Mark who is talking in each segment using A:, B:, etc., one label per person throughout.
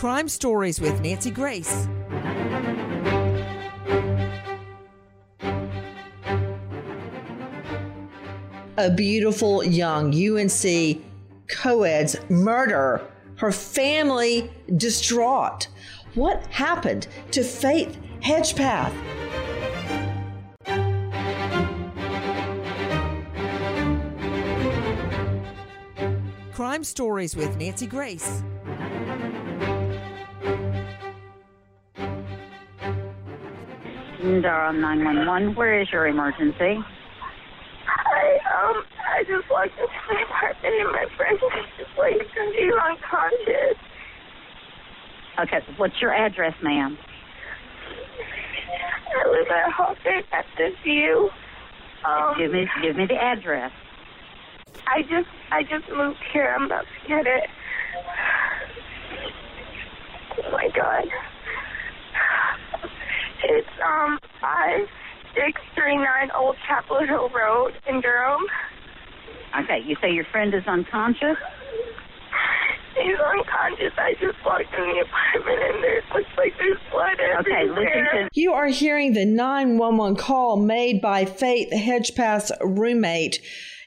A: Crime Stories with Nancy Grace.
B: A beautiful young UNC co-ed's murder. Her family distraught. What happened to Faith Hedgepeth?
A: Crime Stories with Nancy Grace.
C: Durham 911. Where is your emergency?
D: I um I just walked into my apartment and my friend was just like she's unconscious.
C: Okay, what's your address, ma'am?
D: I live at Hawthorne at the View. Um,
C: give me give me the address.
D: I just I just moved here. I'm about to get it. Oh my god. It's um five six three nine Old Chapel Hill Road in Durham.
C: Okay, you say your friend is unconscious?
D: He's unconscious. I just walked in the apartment and there looks like there's blood
C: Okay,
D: everywhere.
C: listen to
B: You are hearing the 911 call made by Faith Hedgepeth's roommate.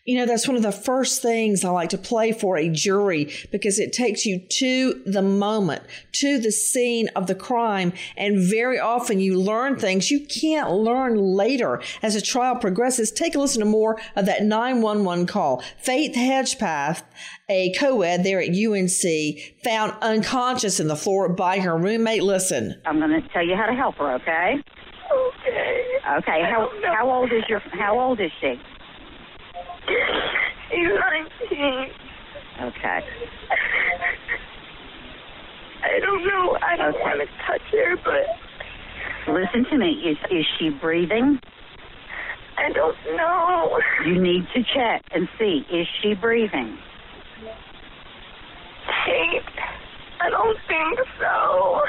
B: You know, that's one of the first things I like to play for a jury because it takes you to the moment, to the scene of the crime. And very often you learn things you can't learn later as the trial progresses. Take a listen to more of that 911 call. Faith Hedgepeth, a co-ed there at UNC, found unconscious in the floor by her roommate. Listen.
C: I'm going to tell you how to help her, okay?
D: Okay.
C: Okay, how how old is your how old is she?
D: He's 19.
C: Okay.
D: I don't know. I don't want to touch her, but
C: Listen to me. Is is she breathing?
D: I don't know.
C: You need to check and see. Is she breathing?
D: Kate, I don't think so.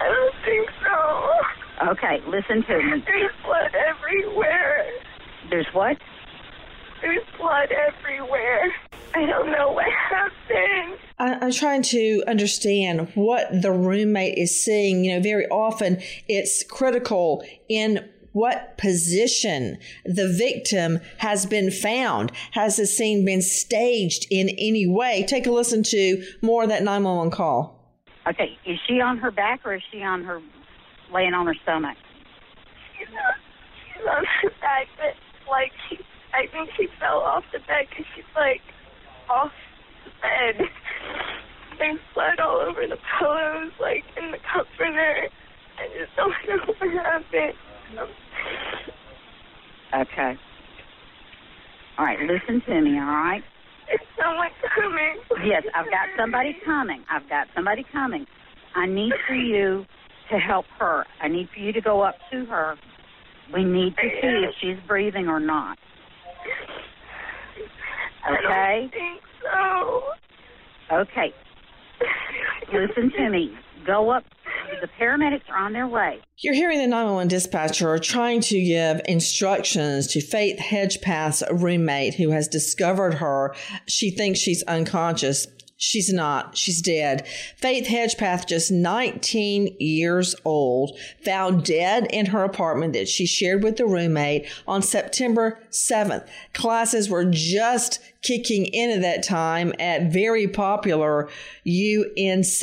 D: I don't think so.
C: Okay, listen to me.
D: There's blood everywhere.
C: There's what?
D: There's blood everywhere. I don't know what happened.
B: I- I'm trying to understand what the roommate is seeing. You know, very often it's critical in what position the victim has been found. Has the scene been staged in any way? Take a listen to more of that 911 call.
C: Okay, is she on her back or is she on her laying on her stomach?
D: She's on, she's on her back, but like she, I think she fell off the bed because she's like off the bed. There's blood all over the pillows, like in the comforter. I just don't know what happened.
C: Okay. All right, listen to me, all right?
D: Is someone coming?
C: Yes, I've got somebody coming. I've got somebody coming. I need for you to help her. I need for you to go up to her. We need to see if she's breathing or not.
D: I
C: Okay?
D: don't think so.
C: Okay. listen to me. Go up. The paramedics are on their way.
B: You're hearing the 911 dispatcher trying to give instructions to Faith Hedgepeth's roommate who has discovered her. She thinks she's unconscious. She's not. She's dead. Faith Hedgepeth, just 19 years old, found dead in her apartment that she shared with the roommate on September 7th. Classes were just kicking in at that time at very popular UNC.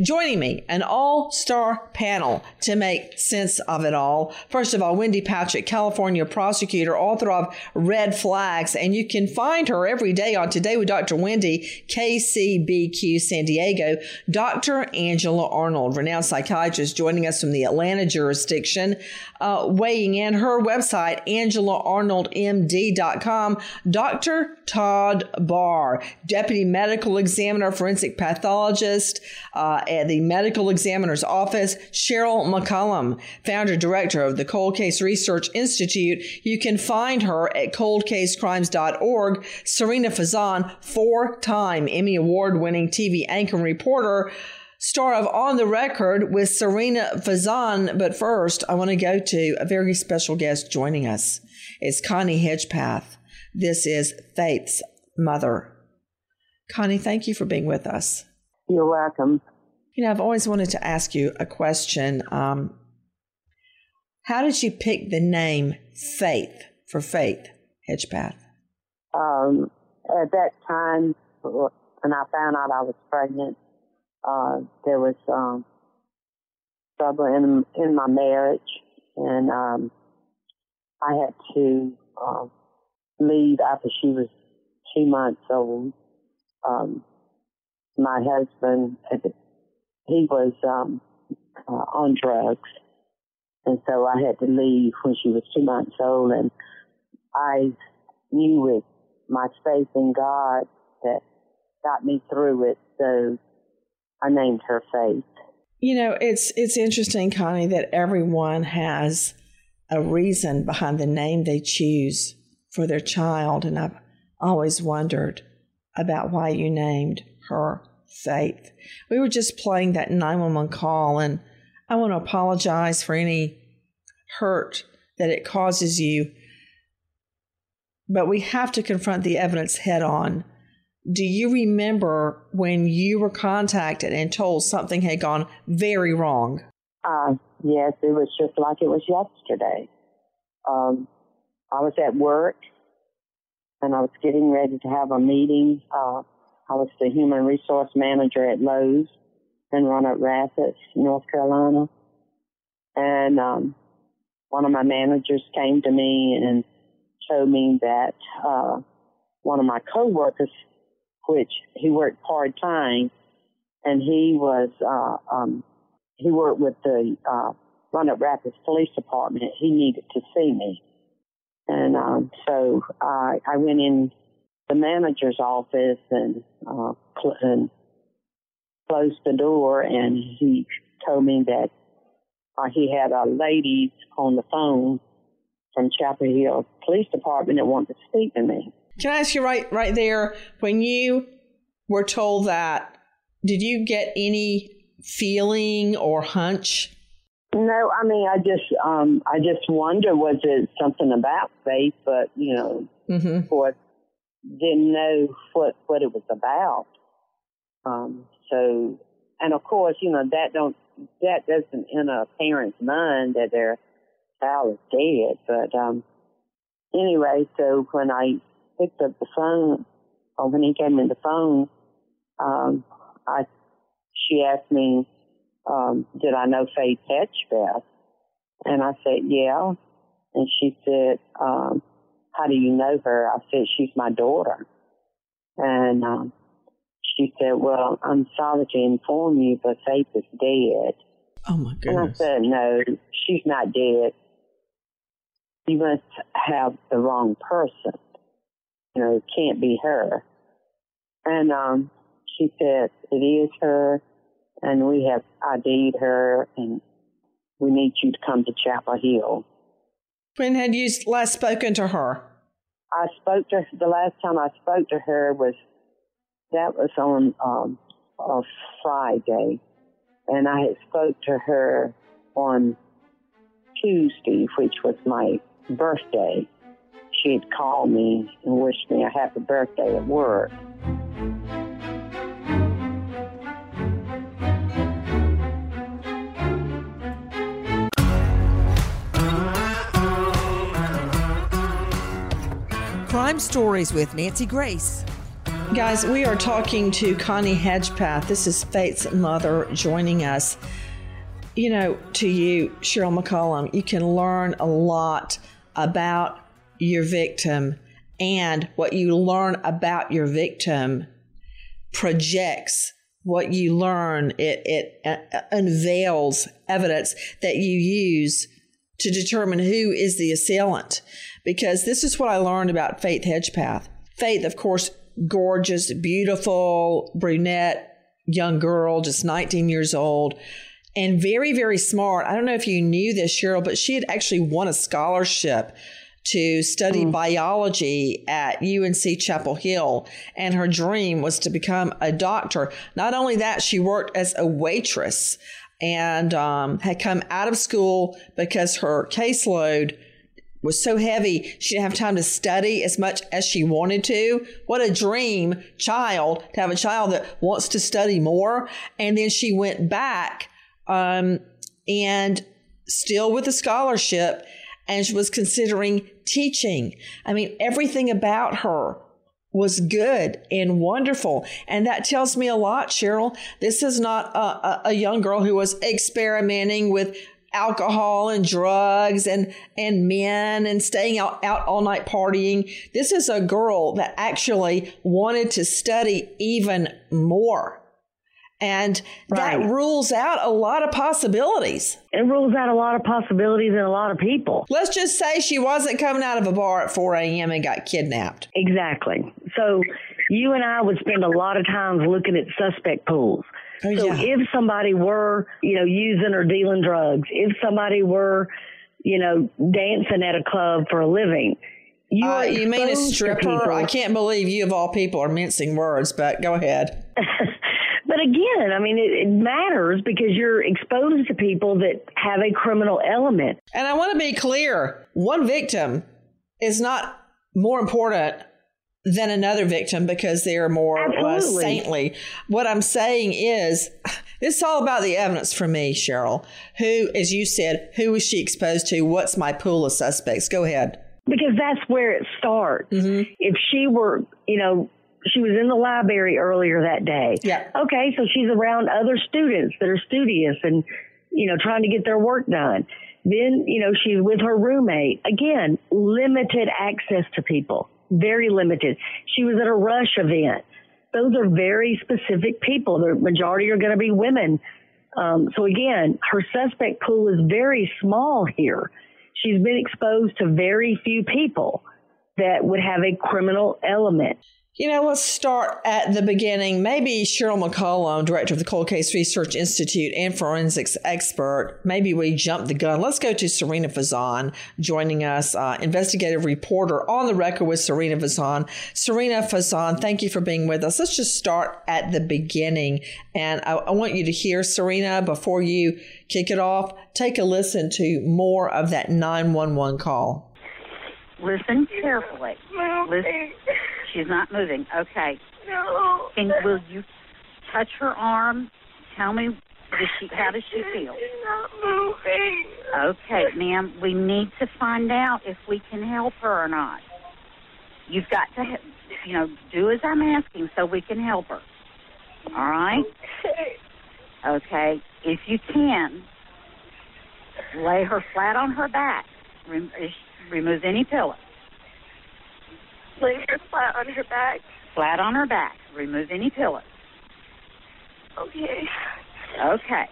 B: Joining me, an all star panel to make sense of it all. First of all, Wendy Patrick, California prosecutor, author of Red Flags, and you can find her every day on Today with Dr. Wendy, KCBQ San Diego. Dr. Angela Arnold, renowned psychiatrist, joining us from the Atlanta jurisdiction, uh, weighing in her website, angelaarnoldmd.com. Dr. Todd Barr, deputy medical examiner, forensic pathologist uh, at the medical examiner's office. Sheryl McCollum, founder director of the Cold Case Research Institute. You can find her at coldcasecrimes.org. Serena Fazan, four time Emmy Award winning TV anchor and reporter star of On the Record with Serena Fazan. But first, I want to go to a very special guest joining us. It's Connie Hedgepeth. This is Faith's mother. Connie, thank you for being with us.
E: You're welcome.
B: You know, I've always wanted to ask you a question. Um, how did you pick the name Faith for Faith Hedgepeth?
E: Um, at that time, when I found out I was pregnant, uh, there was um, trouble in in my marriage, and um, I had to uh, leave after she was two months old. Um, my husband, he was um, uh, on drugs, and so I had to leave when she was two months old, and I knew with my faith in God that got me through it. So I named her Faith.
B: You know, it's it's interesting, Connie, that everyone has a reason behind the name they choose for their child, and I've always wondered about why you named her Faith. We were just playing that 911 call, and I want to apologize for any hurt that it causes you. But we have to confront the evidence head on do you remember when you were contacted and told something had gone very wrong?
E: Uh, yes, it was just like it was yesterday. Um, I was at work and I was getting ready to have a meeting. Uh, I was the human resource manager at Lowe's in Roanoke Rapids, North Carolina. And um, one of my managers came to me and told me that uh, one of my coworkers which he worked part time, and he was uh, um, he worked with the uh, Roanoke Rapids Police Department. He needed to see me, and um, so I, I went in the manager's office and, uh, cl- and closed the door, and he told me that uh, he had a lady on the phone from Chapel Hill Police Department that wanted to speak to me.
B: Can I ask you right right there when you were told that? Did you get any feeling or hunch?
E: No, I mean, I just, um, I just wonder was it something about faith, but you know, mm-hmm. didn't know what what it was about. Um, so, and of course, you know that don't that doesn't in a parent's mind that their child is dead. But um, anyway, so when I picked up the phone, or when he came in the phone, um, I, she asked me, um, did I know Faith Hedgepeth? And I said, yeah. And she said, um, how do you know her? I said, she's my daughter. And, um, she said, well, I'm sorry to inform you, but Faith is dead.
B: Oh my goodness.
E: And I said, no, she's not dead. You must have the wrong person you know, it can't be her. And um, she said, it is her, and we have ID'd her, and we need you to come to Chapel Hill.
B: When had you last spoken to her?
E: I spoke to her, the last time I spoke to her was that was on um,
F: uh, Friday, and I had spoke to her on Tuesday, which was my birthday. She had called me and wished me a happy birthday at work.
A: Crime Stories with Nancy Grace.
B: Guys, we are talking to Connie Hedgepeth. This is Faith's mother joining us. You know, to you, Sheryl McCollum, you can learn a lot about your victim, and what you learn about your victim projects what you learn. It, it uh, unveils evidence that you use to determine who is the assailant. Because this is what I learned about Faith Hedgepeth. Faith, of course, gorgeous, beautiful, brunette, young girl, just 19 years old, and very, very smart. I don't know if you knew this, Sheryl, but she had actually won a scholarship to study mm. biology at UNC Chapel Hill, and her dream was to become a doctor. Not only that, she worked as a waitress and um, had come out of school because her caseload was so heavy she didn't have time to study as much as she wanted to. What a dream child to have a child that wants to study more. And then she went back um, and still with a scholarship and she was considering teaching. I mean, everything about her was good and wonderful. And that tells me a lot, Sheryl. This is not a, a, young girl who was experimenting with alcohol and drugs and and men and staying out, out all night partying. This is a girl that actually wanted to study even more. And right. that rules out a lot of possibilities.
F: It rules out a lot of possibilities in a lot of people.
B: Let's just say she wasn't coming out of a bar at 4 a.m. and got kidnapped.
F: Exactly. So you and I would spend a lot of times looking at suspect pools. Oh, so yeah. if somebody were, you know, using or dealing drugs, if somebody were, you know, dancing at a club for a living,
B: you, uh, you mean a stripper? I can't believe you of all people are mincing words, but go ahead.
F: but again, I mean, it, it, matters because you're exposed to people that have a criminal element.
B: And I want to be clear one victim is not more important than another victim because they're more Absolutely. saintly. What I'm saying is, it's all about the evidence for me, Sheryl. Who, as you said, who was she exposed to? What's my pool of suspects? Go ahead.
F: Because that's where it starts. Mm-hmm. If she were, you know, she was in the library earlier that day.
B: Yeah.
F: Okay, so she's around other students that are studious and, you know, trying to get their work done. Then, you know, she's with her roommate. Again, limited access to people very limited. She was at a Rush event. Those are very specific people. The majority are going to be women. Um, so again, her suspect pool is very small here. She's been exposed to very few people that would have a criminal element.
B: You know, let's start at the beginning. Maybe Sheryl McCollum, director of the Cold Case Research Institute and forensics expert, maybe we jump the gun. Let's go to Serena Fazan joining us, uh, investigative reporter on the record with Serena Fazan. Serena Fazan, thank you for being with us. Let's just start at the beginning. And I, I want you to hear, Serena, before you kick it off, take a listen to more of that 911 call.
C: Listen carefully. Listen. She's not moving. Okay.
D: No.
C: And will you touch her arm? Tell me, does she, how does she feel?
D: She's not moving.
C: Okay, ma'am. We need to find out if we can help her or not. You've got to, you know, do as I'm asking so we can help her. All right?
D: Okay.
C: Okay. If you can, lay her flat on her back. Remove any pillows.
D: Lay her flat on her back.
C: Flat on her back. Remove any pillows.
D: Okay.
C: Okay.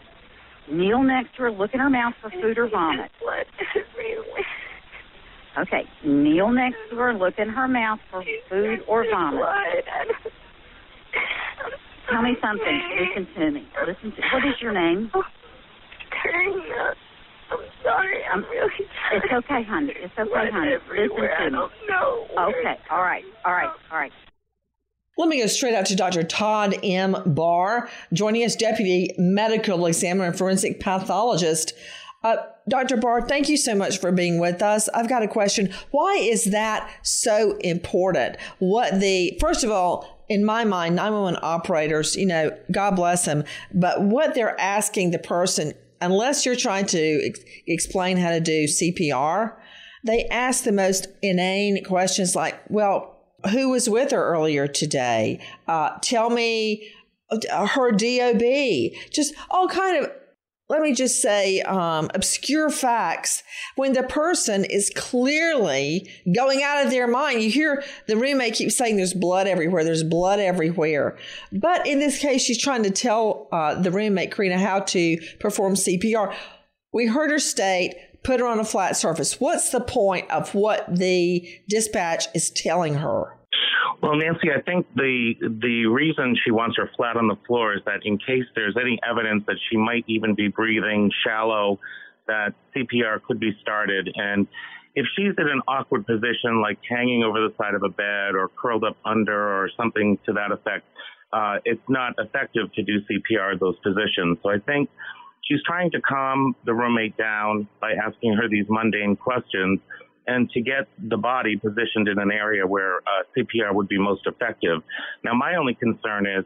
C: Kneel next to her. Look in her mouth for food or vomit.
D: Blood everywhere.
C: Okay. Kneel next to her. Look in her mouth for food or vomit. Tell me something. Listen to me. Listen to. What is your name?
D: Karina. I'm sorry. I'm really sorry.
C: It's okay, honey. It's okay, honey.
D: Everywhere.
C: Listen to me.
D: I don't know.
C: Okay. All right. All right. All right.
B: Let me go straight out to Dr. Todd M. Barr, joining us, Deputy Medical Examiner and Forensic Pathologist. Uh, Dr. Barr, thank you so much for being with us. I've got a question. Why is that so important? What the, first of all, in my mind, 911 operators, you know, God bless them, but what they're asking the person, unless you're trying to ex- explain how to do CPR, they ask the most inane questions like, well, who was with her earlier today? Uh, tell me uh, her DOB. Just all kind of let me just say, um, obscure facts when the person is clearly going out of their mind. You hear the roommate keep saying there's blood everywhere, there's blood everywhere. But in this case, she's trying to tell uh, the roommate, Karina, how to perform CPR. We heard her state, put her on a flat surface. What's the point of what the dispatch is telling her?
G: Well, Nancy, I think the the reason she wants her flat on the floor is that in case there's any evidence that she might even be breathing shallow, that CPR could be started. And if she's in an awkward position, like hanging over the side of a bed or curled up under or something to that effect, uh, it's not effective to do CPR in those positions. So I think she's trying to calm the roommate down by asking her these mundane questions and to get the body positioned in an area where uh, CPR would be most effective. Now, my only concern is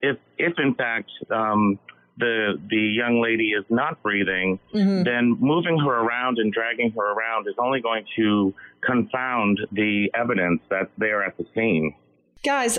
G: if, if in fact, um, the the young lady is not breathing, mm-hmm. then moving her around and dragging her around is only going to confound the evidence that's there at the scene.
B: Guys,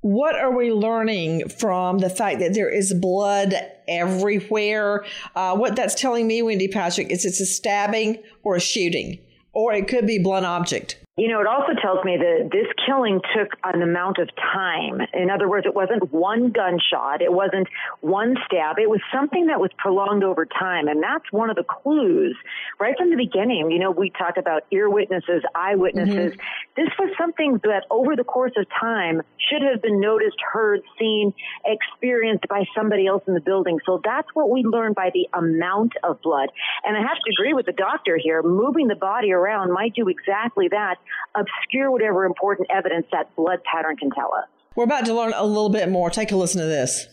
B: what are we learning from the fact that there is blood everywhere? Uh, what that's telling me, Wendy Patrick, is it's a stabbing or a shooting or it could be blunt object.
H: You know, it also tells me that this killing took an amount of time. In other words, it wasn't one gunshot. It wasn't one stab. It was something that was prolonged over time. And that's one of the clues right from the beginning. You know, we talk about ear witnesses, eyewitnesses. Mm-hmm. This was something that over the course of time should have been noticed, heard, seen, experienced by somebody else in the building. So that's what we learn by the amount of blood. And I have to agree with the doctor here. Moving the body around might do exactly that obscure whatever important evidence that blood pattern can tell us.
B: We're about to learn a little bit more. Take a listen to this.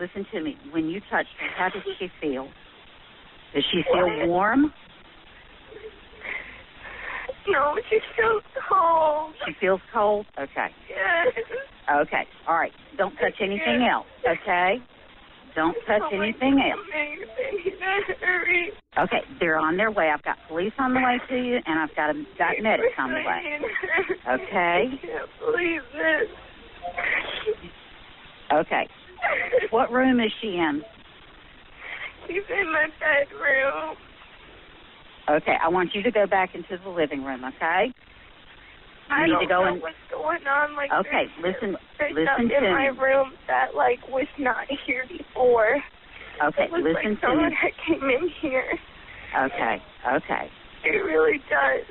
C: Listen to me. When you touched her, how did she feel? Does she feel warm?
D: No, she feels cold.
C: She feels cold? Okay.
D: Yes.
C: Okay. All right. Don't touch anything else, okay? Don't touch oh anything else. Okay, they're on their way. I've got police on the way to you, and I've got a, got medics on the way. Okay.
D: I can't believe this.
C: Okay. What room is she in?
D: She's in my bedroom.
C: Okay, I want you to go back into the living room. Okay.
D: I need to go know and what's going on. Like,
C: okay, listen,
D: there's
C: listen to
D: in my room that like was not here before.
C: Okay,
D: it looks
C: listen
D: like
C: to
D: someone
C: me.
D: that came in here.
C: Okay, okay.
D: It really does.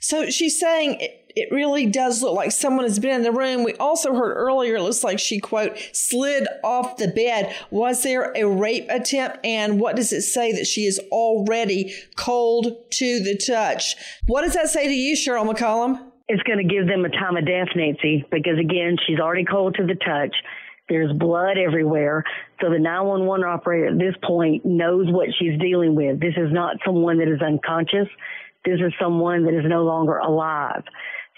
B: So she's saying it, it really does look like someone has been in the room. We also heard earlier it looks like she, quote, slid off the bed. Was there a rape attempt? And what does it say that she is already cold to the touch? What does that say to you, Sheryl McCollum?
F: It's going to give them a time of death, Nancy, because again, she's already cold to the touch. There's blood everywhere. So the 911 operator at this point knows what she's dealing with. This is not someone that is unconscious. Is someone that is no longer alive.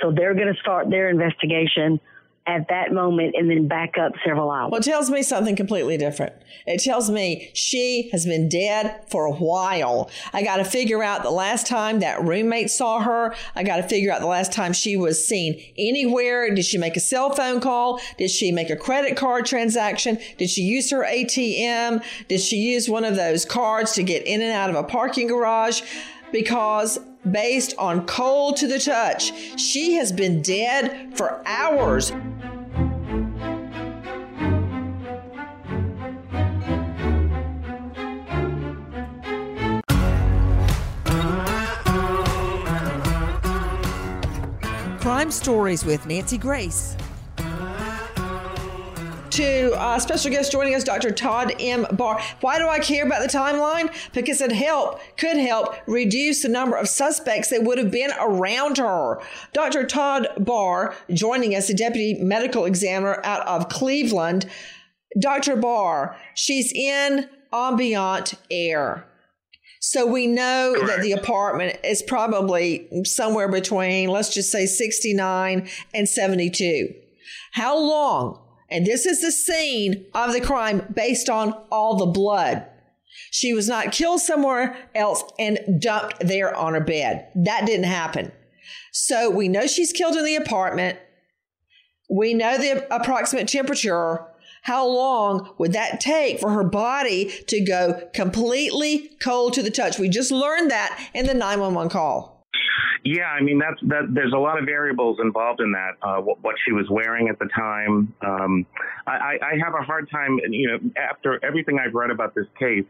F: So they're going to start their investigation at that moment and then back up several hours.
B: Well, it tells me something completely different. It tells me she has been dead for a while. I got to figure out the last time that roommate saw her. I got to figure out the last time she was seen anywhere. Did she make a cell phone call? Did she make a credit card transaction? Did she use her ATM? Did she use one of those cards to get in and out of a parking garage? Because based on cold to the touch. She has been dead for hours.
A: Crime Stories with Nancy Grace.
B: To uh, special guest joining us, Dr. Todd M. Barr. Why do I care about the timeline? Because it help could help reduce the number of suspects that would have been around her. Dr. Todd Barr joining us, a deputy medical examiner out of Cleveland. Dr. Barr, she's in ambient air. So we know Correct. that the apartment is probably somewhere between, let's just say 69 and 72. How long? And this is the scene of the crime based on all the blood. She was not killed somewhere else and dumped there on her bed. That didn't happen. So we know she's killed in the apartment. We know the approximate temperature. How long would that take for her body to go completely cold to the touch? We just learned that in the 911 call.
G: Yeah, I mean that's that. There's a lot of variables involved in that. Uh, what, what, she was wearing at the time. Um, I, I, have a hard time, you know, after everything I've read about this case,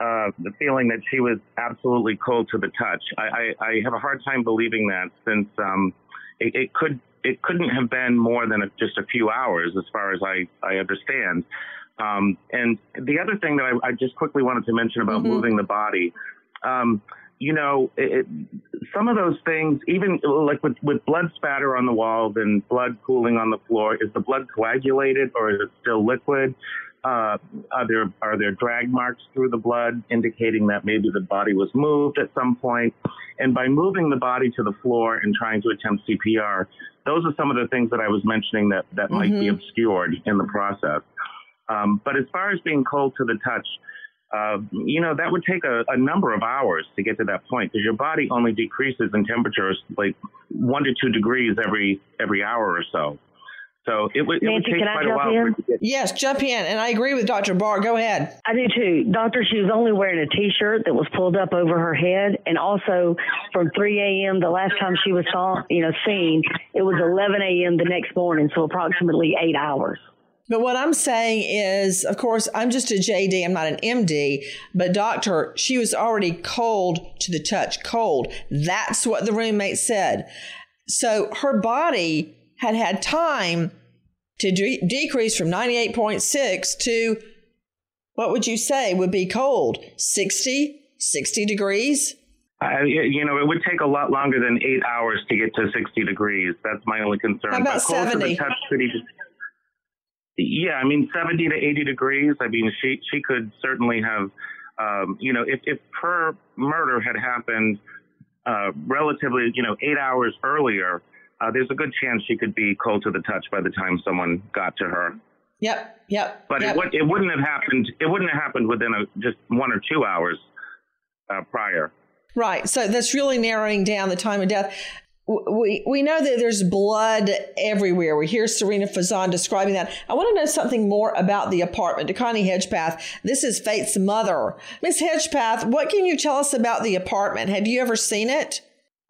G: uh, the feeling that she was absolutely cold to the touch. I, I, I have a hard time believing that since um, it, it could it couldn't have been more than a, just a few hours, as far as I, I understand. Um, and the other thing that I, I, just quickly wanted to mention about mm-hmm. moving the body, um, you know, it, some of those things, even like with, with blood spatter on the walls and blood pooling on the floor, is the blood coagulated or is it still liquid? Uh, are there are there drag marks through the blood indicating that maybe the body was moved at some point? And by moving the body to the floor and trying to attempt CPR, those are some of the things that I was mentioning that, that mm-hmm. might be mm-hmm. obscured in the process. Um, but as far as being cold to the touch, uh, you know, that would take a, a, number of hours to get to that point because your body only decreases in temperatures like one to two degrees every every hour or so. So it would, it Nancy, would take quite a while.
B: In? Yes, jump in. And I agree with Dr. Barr. Go ahead.
F: I do too. Doctor, she was only wearing a t shirt that was pulled up over her head. And also from 3 a.m., the last time she was saw, you know, seen, it was 11 a.m. the next morning. So approximately eight hours.
B: But what I'm saying is, of course, I'm just a JD, I'm not an MD, but doctor, she was already cold to the touch, cold. That's what the roommate said. So her body had had time to de- decrease from 98.6 to what would you say would be cold? 60, 60 degrees?
G: Uh, you know, it would take a lot longer than eight hours to get to 60 degrees. That's my only concern.
B: How about 70?
G: Yeah, I mean, 70 to 80 degrees. I mean, she, she could certainly have, um, you know, if, if her murder had happened uh, relatively, you know, eight hours earlier, uh, there's a good chance she could be cold to the touch by the time someone got to her.
B: Yep, yep.
G: But
B: yep.
G: It, would, it wouldn't have happened. It wouldn't have happened within a, just one or two hours uh, prior.
B: Right. So that's really narrowing down the time of death. We, we know that there's blood everywhere. We hear Serena Fazan describing that. I want to know something more about the apartment. To Connie Hedgepeth, this is Faith's mother. Miss Hedgepeth, what can you tell us about the apartment? Have you ever seen it?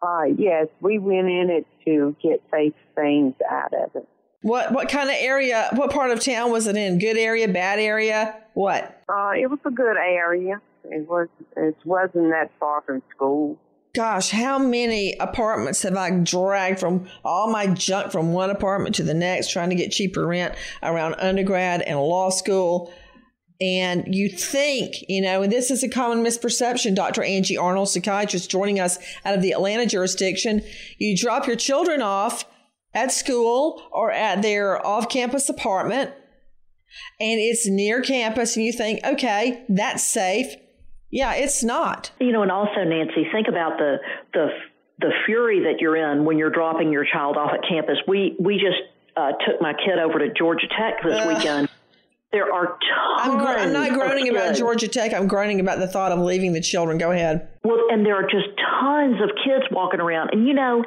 E: Uh, yes, we went in it to get Faith's things out of it.
B: What what kind of area? What part of town was it in? Good area, bad area? What?
E: Uh, it was a good area. It was. It wasn't that far from school.
B: Gosh, how many apartments have I dragged from all my junk from one apartment to the next, trying to get cheaper rent around undergrad and law school? And you think, you know, and this is a common misperception. Dr. Angie Arnold, psychiatrist, joining us out of the Atlanta jurisdiction. You drop your children off at school or at their off campus apartment, and it's near campus, and you think, okay, that's safe. Yeah, it's not.
F: You know, and also, Nancy, think about the, the, the fury that you're in when you're dropping your child off at campus. We, we just uh, took my kid over to Georgia Tech this uh. weekend there are tons.
B: I'm, I'm not groaning about Georgia Tech. I'm groaning about the thought of leaving the children. Go ahead.
F: Well, and there are just tons of kids walking around, and you know,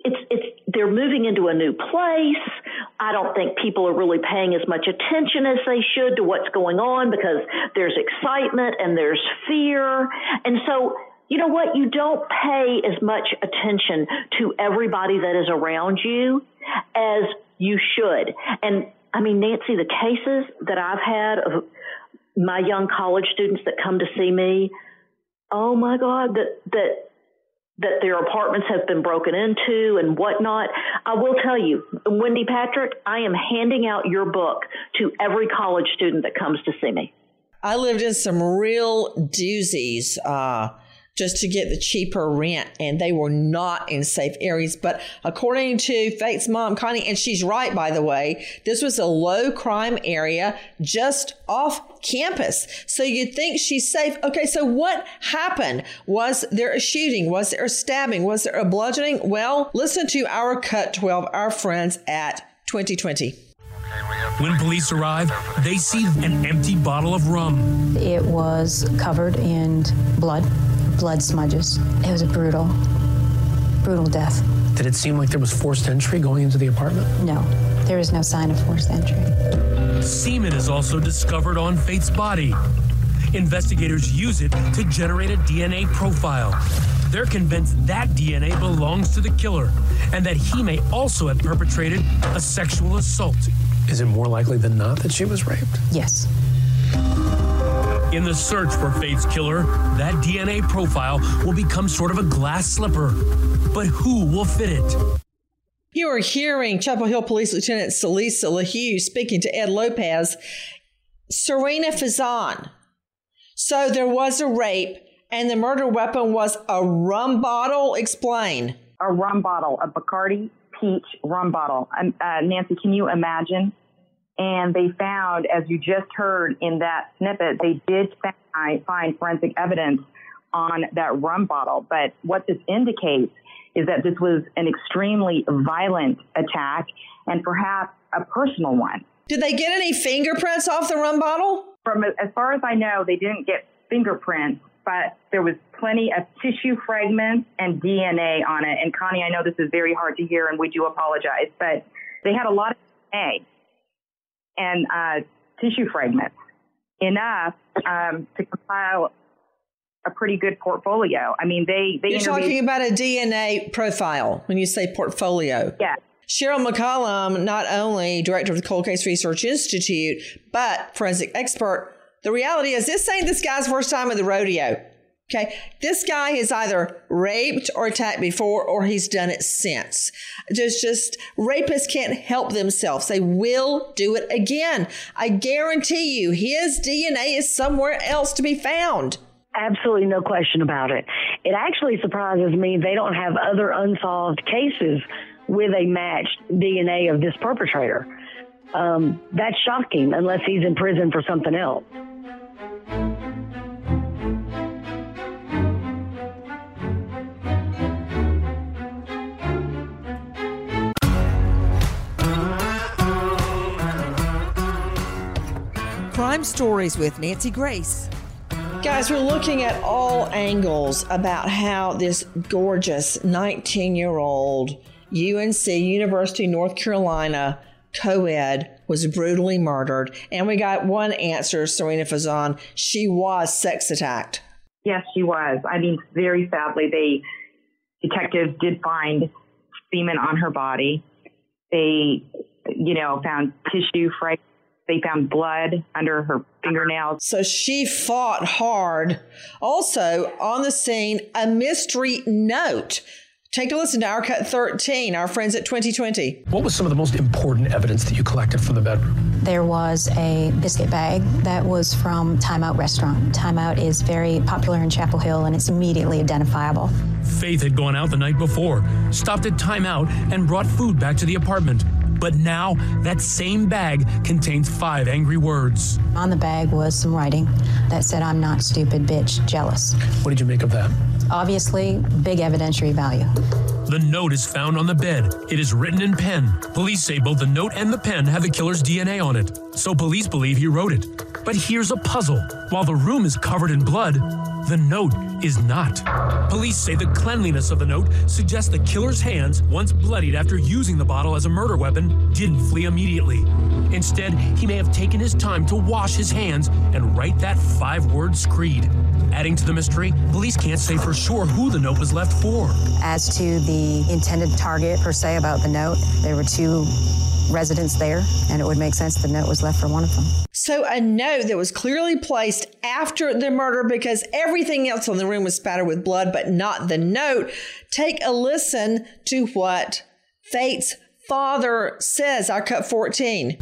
F: it's it's they're moving into a new place. I don't think people are really paying as much attention as they should to what's going on because there's excitement and there's fear, and so you know what? You don't pay as much attention to everybody that is around you as you should. And I mean, Nancy, the cases that I've had of my young college students that come to see me, oh my God, that, that
I: that their apartments have been broken into and whatnot. I will tell you, Wendy Patrick, I am handing out your book to every college student that comes to see me.
B: I lived in some real doozies. Uh, just to get the cheaper rent, and they were not in safe areas. But according to Faith's mom, Connie, and she's right, by the way, this was a low crime area just off campus. So you'd think she's safe. Okay, so what happened? Was there a shooting? Was there a stabbing? Was there a bludgeoning? Well, listen to our Cut 12, our friends at 2020.
J: When police arrive, they see an empty bottle of rum.
K: It was covered in blood blood smudges. It was a brutal, brutal death.
J: Did it seem like there was forced entry going into the apartment?
K: No, there is no sign of forced entry.
J: Semen is also discovered on Faith's body. Investigators use it to generate a DNA profile. They're convinced that DNA belongs to the killer and that he may also have perpetrated a sexual assault. Is it more likely than not that she was raped?
K: Yes.
J: In the search for Faith's killer, that DNA profile will become sort of a glass slipper. But who will fit it?
B: You are hearing Chapel Hill Police Lieutenant Celisa Lehew speaking to Ed Lopez. Serena Fazan. So there was a rape, and the murder weapon was a rum bottle. Explain.
L: A rum bottle, a Bacardi peach rum bottle. Um, uh, Nancy, can you imagine and they found, as you just heard in that snippet, they did find, forensic evidence on that rum bottle. But what this indicates is that this was an extremely violent attack and perhaps a personal one.
B: Did they get any fingerprints off the rum bottle?
L: From as far as I know, they didn't get fingerprints, but there was plenty of tissue fragments and DNA on it. And Connie, I know this is very hard to hear, and we do apologize, but they had a lot of DNA and uh, tissue fragments enough um, to compile a pretty good portfolio. I mean, they they
B: you're talking about a DNA profile when you say portfolio.
L: Yeah.
B: Sheryl McCollum, not only director of the Cold Case Research Institute, but forensic expert. The reality is, this ain't this guy's first time at the rodeo. Okay. This guy has either raped or attacked before or he's done it since. Just, just rapists can't help themselves. They will do it again. I guarantee you his DNA is somewhere else to be found.
F: Absolutely no question about it. It actually surprises me they don't have other unsolved cases with a matched DNA of this perpetrator. Um, that's shocking unless he's in prison for something else.
A: Crime Stories with Nancy Grace.
B: Guys, we're looking at all angles about how this gorgeous 19 year old UNC, University North Carolina co ed, was brutally murdered. And we got one answer, Serena Fazan. She was sex attacked.
L: Yes, she was. I mean, very sadly, they detectives did find semen on her body. They, you know, found tissue fragments they found blood under her fingernails.
B: So she fought hard. Also, on the scene, a mystery note. Take a listen to our cut 13, our friends at 2020.
J: What was some of the most important evidence that you collected from the bedroom?
K: There was a biscuit bag that was from Timeout Restaurant. Timeout is very popular in Chapel Hill and it's immediately identifiable.
J: Faith had gone out the night before, stopped at Timeout, and brought food back to the apartment. But now that same bag contains five angry words.
K: On the bag was some writing that said, I'm not stupid, bitch, jealous.
J: What did you make of that?
K: Obviously, big evidentiary value.
J: The note is found on the bed. It is written in pen. Police say both the note and the pen have the killer's DNA on it, so police believe he wrote it. But here's a puzzle. While the room is covered in blood, the note is not. Police say the cleanliness of the note suggests the killer's hands, once bloodied after using the bottle as a murder weapon, didn't flee immediately. Instead, he may have taken his time to wash his hands and write that five word screed. Adding to the mystery, police can't say for sure who the note was left for.
K: As to the intended target, per se, about the note, there were two residents there, and it would make sense the note was left for one of them.
B: So, a note that was clearly placed after the murder because everything else in the room was spattered with blood, but not the note. Take a listen to what Faith's father says. I cut 14.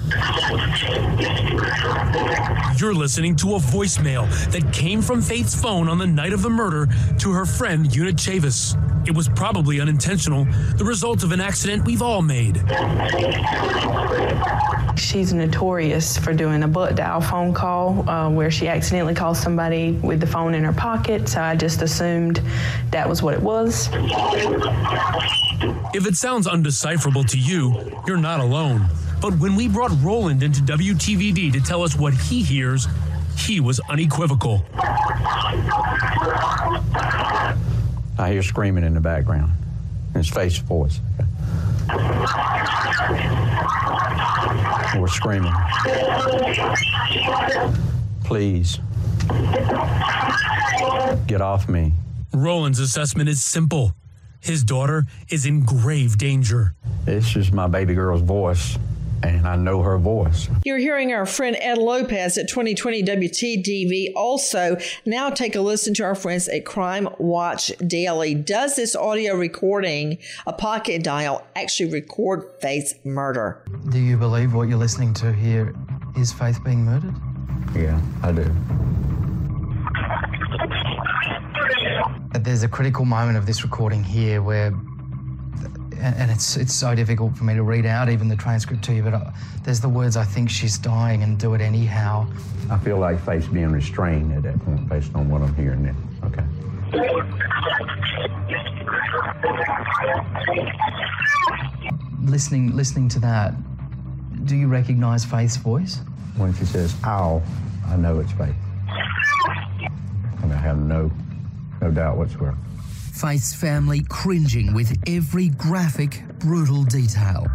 J: You're listening to a voicemail that came from Faith's phone on the night of the murder to her friend Una Chavis. It was probably unintentional, the result of an accident we've all made.
M: She's notorious for doing a butt dial phone call uh, where she accidentally calls somebody with the phone in her pocket. So I just assumed that was what it was.
J: If it sounds undecipherable to you, you're not alone. But when we brought Roland into WTVD to tell us what he hears, he was unequivocal.
N: I hear screaming in the background. His face voice. We're screaming. Please. Get off me.
J: Roland's assessment is simple. His daughter is in grave danger.
N: This is my baby girl's voice, and I know her voice.
B: You're hearing our friend Ed Lopez at 2020 WTVD. Also, now take a listen to our friends at Crime Watch Daily. Does this audio recording, a pocket dial, actually record Faith's murder?
O: Do you believe what you're listening to here is Faith being murdered?
N: Yeah, I do.
O: There's a critical moment of this recording here where, and it's it's so difficult for me to read out even the transcript to you, but uh, there's the words, I think she's dying and do it anyhow.
N: I feel like Faith's being restrained at that point based on what I'm hearing now. Okay.
O: Listening, listening to that, do you recognize Faith's voice?
N: When she says, ow, I know it's Faith. And I have no, no doubt whatsoever.
P: Faith's family cringing with every graphic, brutal detail.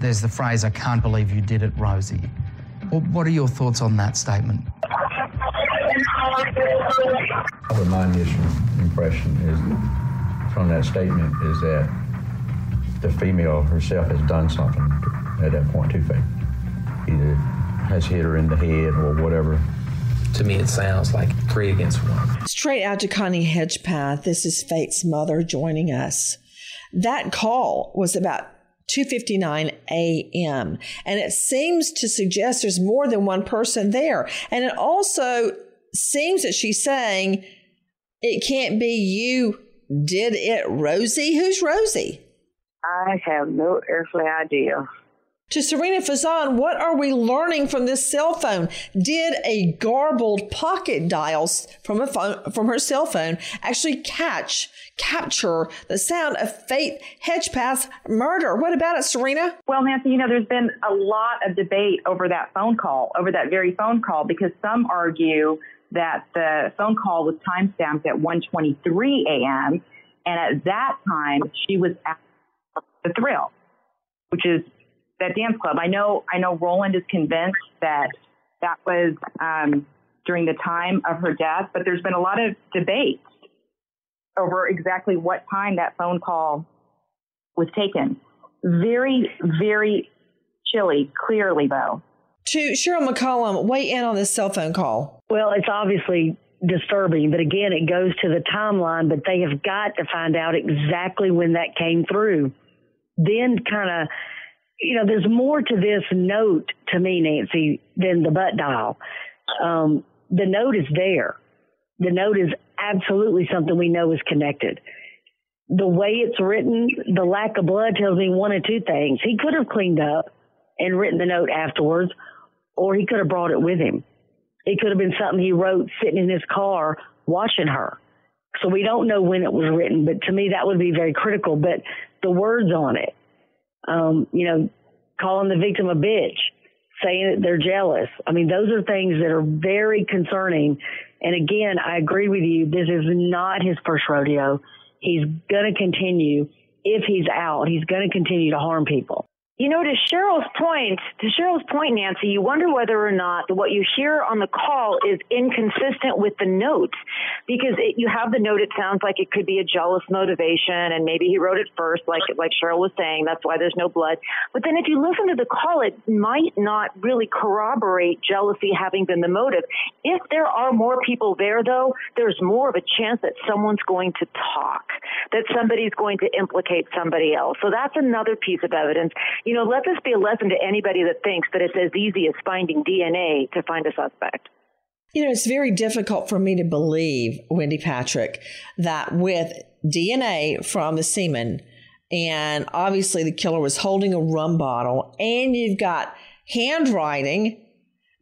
O: There's the phrase, I can't believe you did it, Rosie. What, what are your thoughts on that statement?
N: My initial impression is from that statement is that the female herself has done something at that point to Faith. Either has hit her in the head or whatever.
Q: To me, it sounds like three against one.
B: Straight out to Connie Hedgepeth, this is Faith's mother joining us. That call was about 2:59 a.m. and it seems to suggest there's more than one person there. And it also seems that she's saying it can't be you did it, Rosie. Who's Rosie?
E: I have no earthly idea.
B: To Serena Fazan, what are we learning from this cell phone? Did a garbled pocket dial from a phone from her cell phone actually catch capture the sound of Faith Hedgepeth's murder? What about it, Serena?
L: Well, Nancy, you know, there's been a lot of debate over that phone call, over that very phone call, because some argue that the phone call was time stamped at 1:23 a.m. and at that time she was at the thrill, which is that dance club. I know, I know Roland is convinced that that was um, during the time of her death, but there's been a lot of debate over exactly what time that phone call was taken. Very, very chilly, clearly though.
B: To Sheryl McCollum, weigh in on this cell phone call.
F: Well, it's obviously disturbing, but again, it goes to the timeline, but they have got to find out exactly when that came through. Then kind of you know, there's more to this note to me, Nancy, than the butt dial. Um, the note is there. The note is absolutely something we know is connected. The way it's written, the lack of blood tells me one of two things. He could have cleaned up and written the note afterwards, or he could have brought it with him. It could have been something he wrote sitting in his car watching her. So we don't know when it was written, but to me that would be very critical. But the words on it, um, you know, calling the victim a bitch, saying that they're jealous. I mean, those are things that are very concerning. And again, I agree with you. This is not his first rodeo. He's going to continue. If he's out, he's going to continue to harm people.
H: You know, to Sheryl's point, to Sheryl's point, Nancy, you wonder whether or not what you hear on the call is inconsistent with the note, because it, you have the note. It sounds like it could be a jealous motivation, and maybe he wrote it first, like like Sheryl was saying. That's why there's no blood. But then, if you listen to the call, it might not really corroborate jealousy having been the motive. If there are more people there, though, there's more of a chance that someone's going to talk, that somebody's going to implicate somebody else. So that's another piece of evidence know, let this be a lesson to anybody that thinks that it's as easy as finding DNA to find a suspect.
B: You know, it's very difficult for me to believe, Wendy Patrick, that with DNA from the semen, and obviously the killer was holding a rum bottle, and you've got handwriting,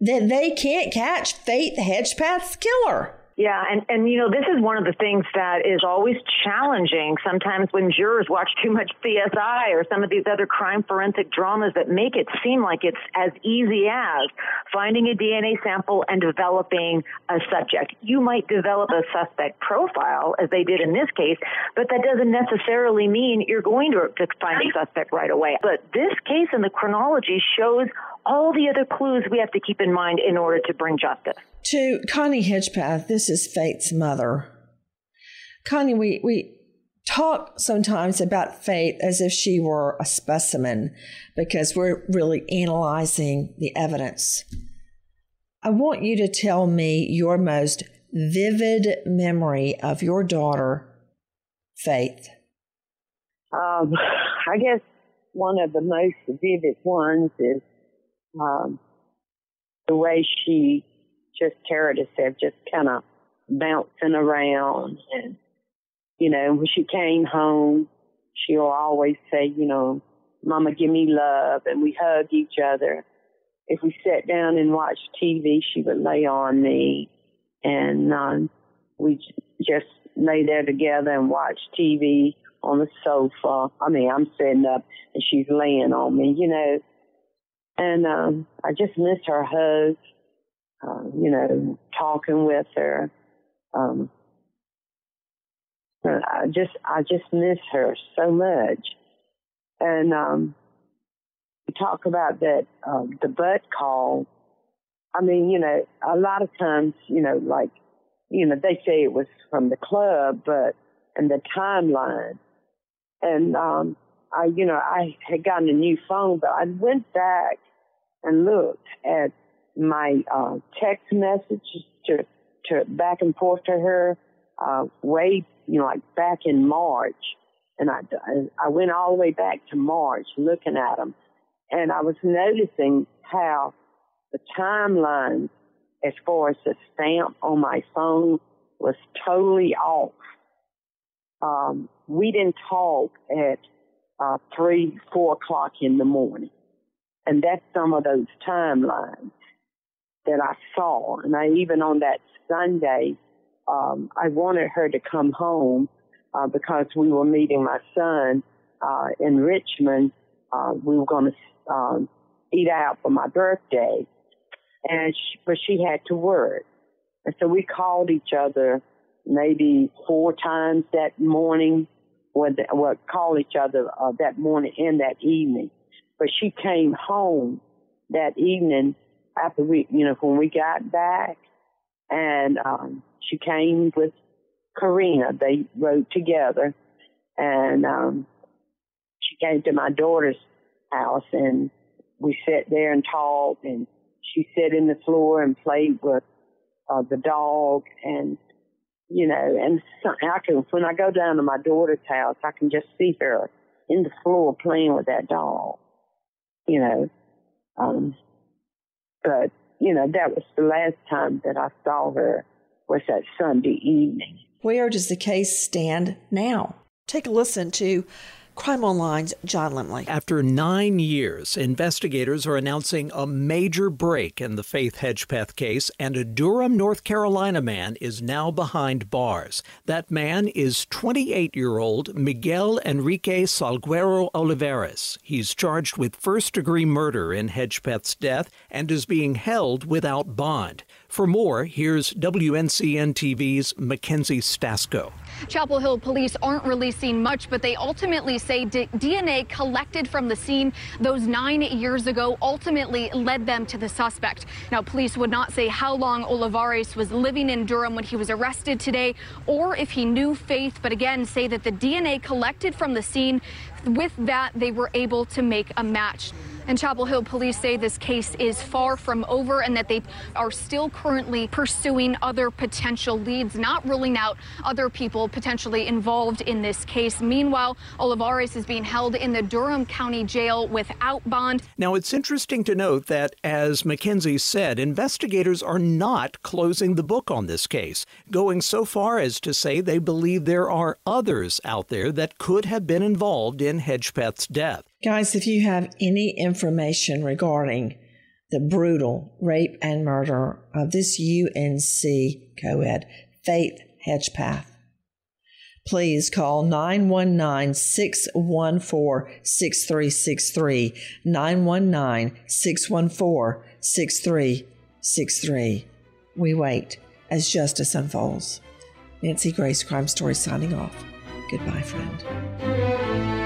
B: that they can't catch Faith Hedgepeth's killer.
H: Yeah, and, and you know, this is one of the things that is always challenging sometimes when jurors watch too much CSI or some of these other crime forensic dramas that make it seem like it's as easy as finding a DNA sample and developing a subject. You might develop a suspect profile, as they did in this case, but that doesn't necessarily mean you're going to, find a suspect right away. But this case in the chronology shows all the other clues we have to keep in mind in order to bring justice.
B: To Connie Hedgepeth, this is Faith's mother. Connie, we, we talk sometimes about Faith as if she were a specimen because we're really analyzing the evidence. I want you to tell me your most vivid memory of your daughter, Faith.
E: Um, I guess one of the most vivid ones is um, the way she just carried herself, just kind of bouncing around. And, you know, when she came home, she'll always say, you know, Mama, give me love. And we hug each other. If we sat down and watched TV, she would lay on me. And um, we just lay there together and watch TV on the sofa. I mean, I'm sitting up and she's laying on me, you know. And um, I just miss her hugs, uh, you know, talking with her. Um, I just, I just miss her so much. And um, we talk about that, uh, the butt call. I mean, you know, a lot of times, you know, like, you know, they say it was from the club, but and the timeline. And um, I, you know, I had gotten a new phone, but I went back and looked at my uh, text messages to, to back and forth to her uh, way, you know, like back in March. And I, I went all the way back to March looking at them. And I was noticing how the timeline as far as the stamp on my phone was totally off. Um, we didn't talk at uh, three, four o'clock in the morning. And that's some of those timelines that I saw. And I even on that Sunday, um, I wanted her to come home uh, because we were meeting my son uh, in Richmond. Uh, we were going to um, eat out for my birthday, and she, but she had to work, and so we called each other maybe four times that morning. Would well, call each other uh, that morning and that evening. But she came home that evening after we, you know, when we got back, and um, she came with Karina. They rode together, and um, she came to my daughter's house, and we sat there and talked, and she sat in the floor and played with uh, the dog, and you know, and I can when I go down to my daughter's house, I can just see her in the floor playing with that dog you know. Um, but, you know, that was the last time that I saw her was that Sunday evening.
B: Where does the case stand now? Take a listen to Crime Online's John Lemley.
R: After nine years, investigators are announcing a major break in the Faith Hedgepeth case, and a Durham, North Carolina man is now behind bars. That man is 28 year old Miguel Enrique Salguero Olivares. He's charged with first degree murder in Hedgepeth's death and is being held without bond. For more, here's WNCN TV's Mackenzie Stasko.
S: Chapel Hill police aren't releasing much, but they ultimately say DNA collected from the scene those nine years ago ultimately led them to the suspect. Now, police would not say how long Olivares was living in Durham when he was arrested today or if he knew Faith, but again, say that the DNA collected from the scene, with that, they were able to make a match. And Chapel Hill police say this case is far from over and that they are still currently pursuing other potential leads, not ruling out other people potentially involved in this case. Meanwhile, Olivares is being held in the Durham County Jail without bond.
R: Now, it's interesting to note that, as Mackenzie said, investigators are not closing the book on this case, going so far as to say they believe there are others out there that could have been involved in Hedgepeth's death.
B: Guys, if you have any information regarding the brutal rape and murder of this UNC co-ed, Faith Hedgepeth, please call 919-614-6363, 919-614-6363. We wait as justice unfolds. Nancy Grace, Crime Story signing off. Goodbye, friend.